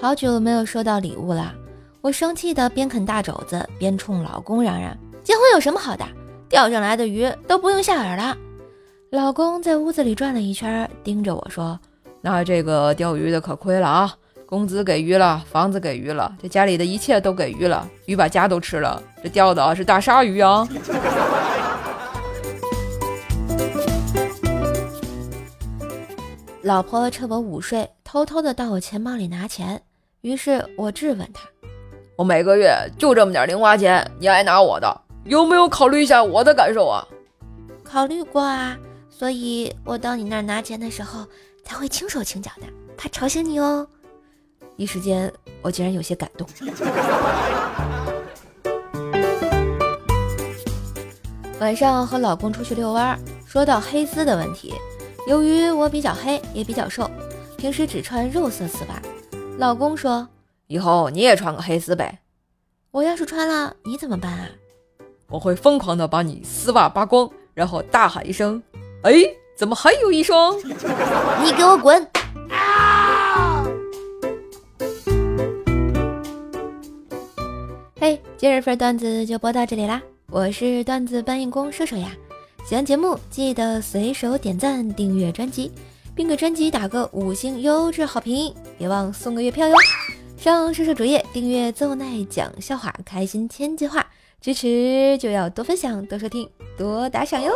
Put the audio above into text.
好久没有收到礼物了，我生气的边啃大肘子边冲老公嚷嚷：“结婚有什么好的？钓上来的鱼都不用下饵了。”老公在屋子里转了一圈，盯着我说：“那这个钓鱼的可亏了啊！工资给鱼了，房子给鱼了，这家里的一切都给鱼了，鱼把家都吃了。这钓的是大鲨鱼啊！”老婆趁我午睡，偷偷的到我钱包里拿钱。于是我质问他：“我每个月就这么点零花钱，你还拿我的，有没有考虑一下我的感受啊？”“考虑过啊，所以我到你那儿拿钱的时候才会轻手轻脚的，怕吵醒你哦。”一时间，我竟然有些感动。晚上和老公出去遛弯，说到黑丝的问题，由于我比较黑，也比较瘦，平时只穿肉色丝袜。老公说：“以后你也穿个黑丝呗。”我要是穿了，你怎么办啊？我会疯狂的把你丝袜扒光，然后大喊一声：“哎，怎么还有一双？你给我滚！”啊嘿，今日份段子就播到这里啦！我是段子搬运工射手呀，喜欢节目记得随手点赞、订阅专辑。并给专辑打个五星优质好评，别忘送个月票哟！上射手主页订阅奏奈讲笑话，开心千计划，支持就要多分享、多收听、多打赏哟！